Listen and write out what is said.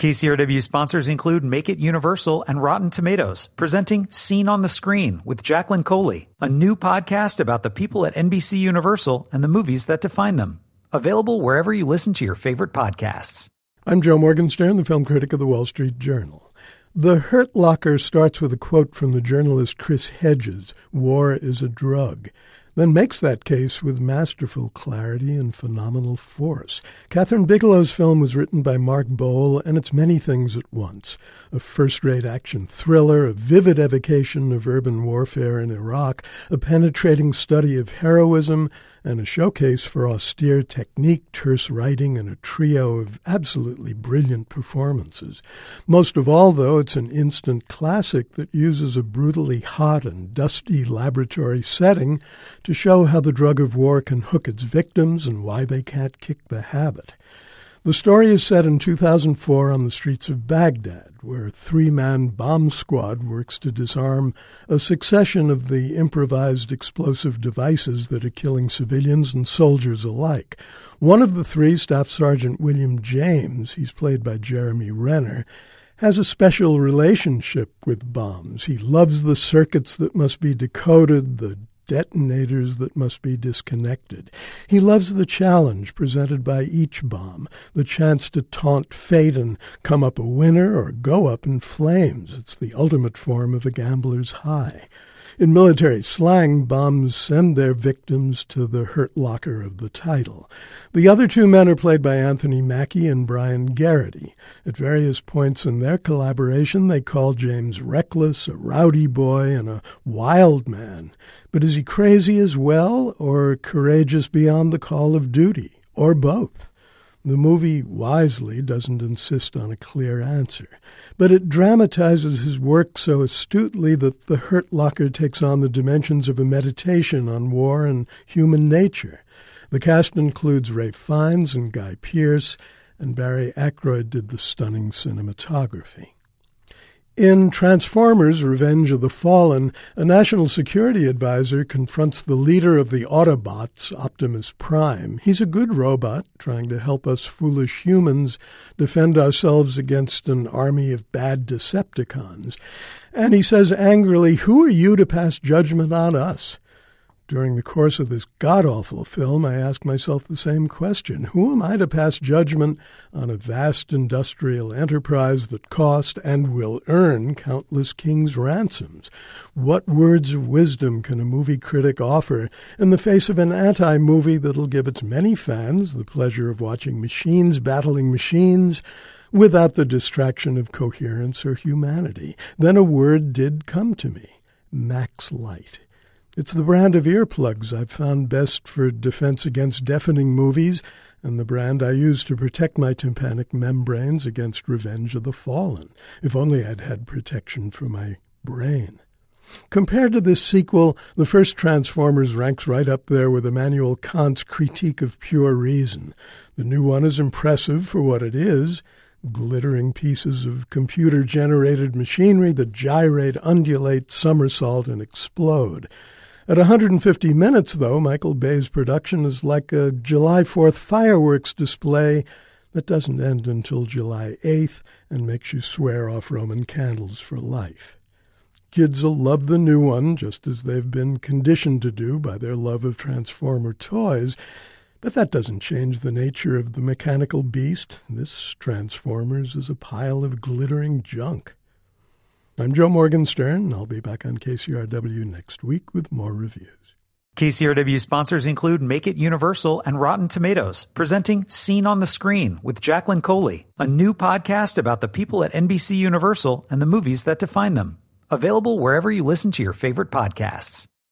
KCRW sponsors include Make It Universal and Rotten Tomatoes, presenting Scene on the Screen with Jacqueline Coley, a new podcast about the people at NBC Universal and the movies that define them. Available wherever you listen to your favorite podcasts. I'm Joe Morgenstern, the film critic of the Wall Street Journal. The Hurt Locker starts with a quote from the journalist Chris Hedges War is a drug then makes that case with masterful clarity and phenomenal force. Kathryn Bigelow's film was written by Mark Boal, and it's many things at once a first rate action thriller, a vivid evocation of urban warfare in Iraq, a penetrating study of heroism, and a showcase for austere technique, terse writing, and a trio of absolutely brilliant performances. Most of all, though, it's an instant classic that uses a brutally hot and dusty laboratory setting to show how the drug of war can hook its victims and why they can't kick the habit. The story is set in 2004 on the streets of Baghdad, where a three man bomb squad works to disarm a succession of the improvised explosive devices that are killing civilians and soldiers alike. One of the three, Staff Sergeant William James, he's played by Jeremy Renner, has a special relationship with bombs. He loves the circuits that must be decoded, the detonators that must be disconnected. He loves the challenge presented by each bomb, the chance to taunt fate and come up a winner or go up in flames. It's the ultimate form of a gambler's high. In military slang, bombs send their victims to the hurt locker of the title. The other two men are played by Anthony Mackie and Brian Geraghty. At various points in their collaboration, they call James reckless, a rowdy boy, and a wild man. But is he crazy as well, or courageous beyond the call of duty, or both? The movie wisely doesn't insist on a clear answer, but it dramatizes his work so astutely that The Hurt Locker takes on the dimensions of a meditation on war and human nature. The cast includes Ralph Fiennes and Guy Pearce, and Barry Ackroyd did the stunning cinematography. In Transformers Revenge of the Fallen, a national security advisor confronts the leader of the Autobots, Optimus Prime. He's a good robot trying to help us foolish humans defend ourselves against an army of bad Decepticons. And he says angrily, Who are you to pass judgment on us? During the course of this god awful film, I ask myself the same question Who am I to pass judgment on a vast industrial enterprise that cost and will earn countless kings' ransoms? What words of wisdom can a movie critic offer in the face of an anti movie that'll give its many fans the pleasure of watching machines battling machines? without the distraction of coherence or humanity. Then a word did come to me Max Lite. It's the brand of earplugs I've found best for defense against deafening movies, and the brand I use to protect my tympanic membranes against Revenge of the Fallen. If only I'd had protection for my brain. Compared to this sequel, the first Transformers ranks right up there with Immanuel Kant's critique of pure reason. The new one is impressive for what it is glittering pieces of computer generated machinery that gyrate, undulate, somersault, and explode. At 150 minutes, though, Michael Bay's production is like a July 4th fireworks display that doesn't end until July 8th and makes you swear off Roman candles for life. Kids will love the new one, just as they've been conditioned to do by their love of Transformer toys, but that doesn't change the nature of the mechanical beast. This Transformers is a pile of glittering junk. I'm Joe Morgenstern. And I'll be back on KCRW next week with more reviews. KCRW sponsors include Make It Universal and Rotten Tomatoes, presenting Scene on the Screen with Jacqueline Coley, a new podcast about the people at NBC Universal and the movies that define them. Available wherever you listen to your favorite podcasts.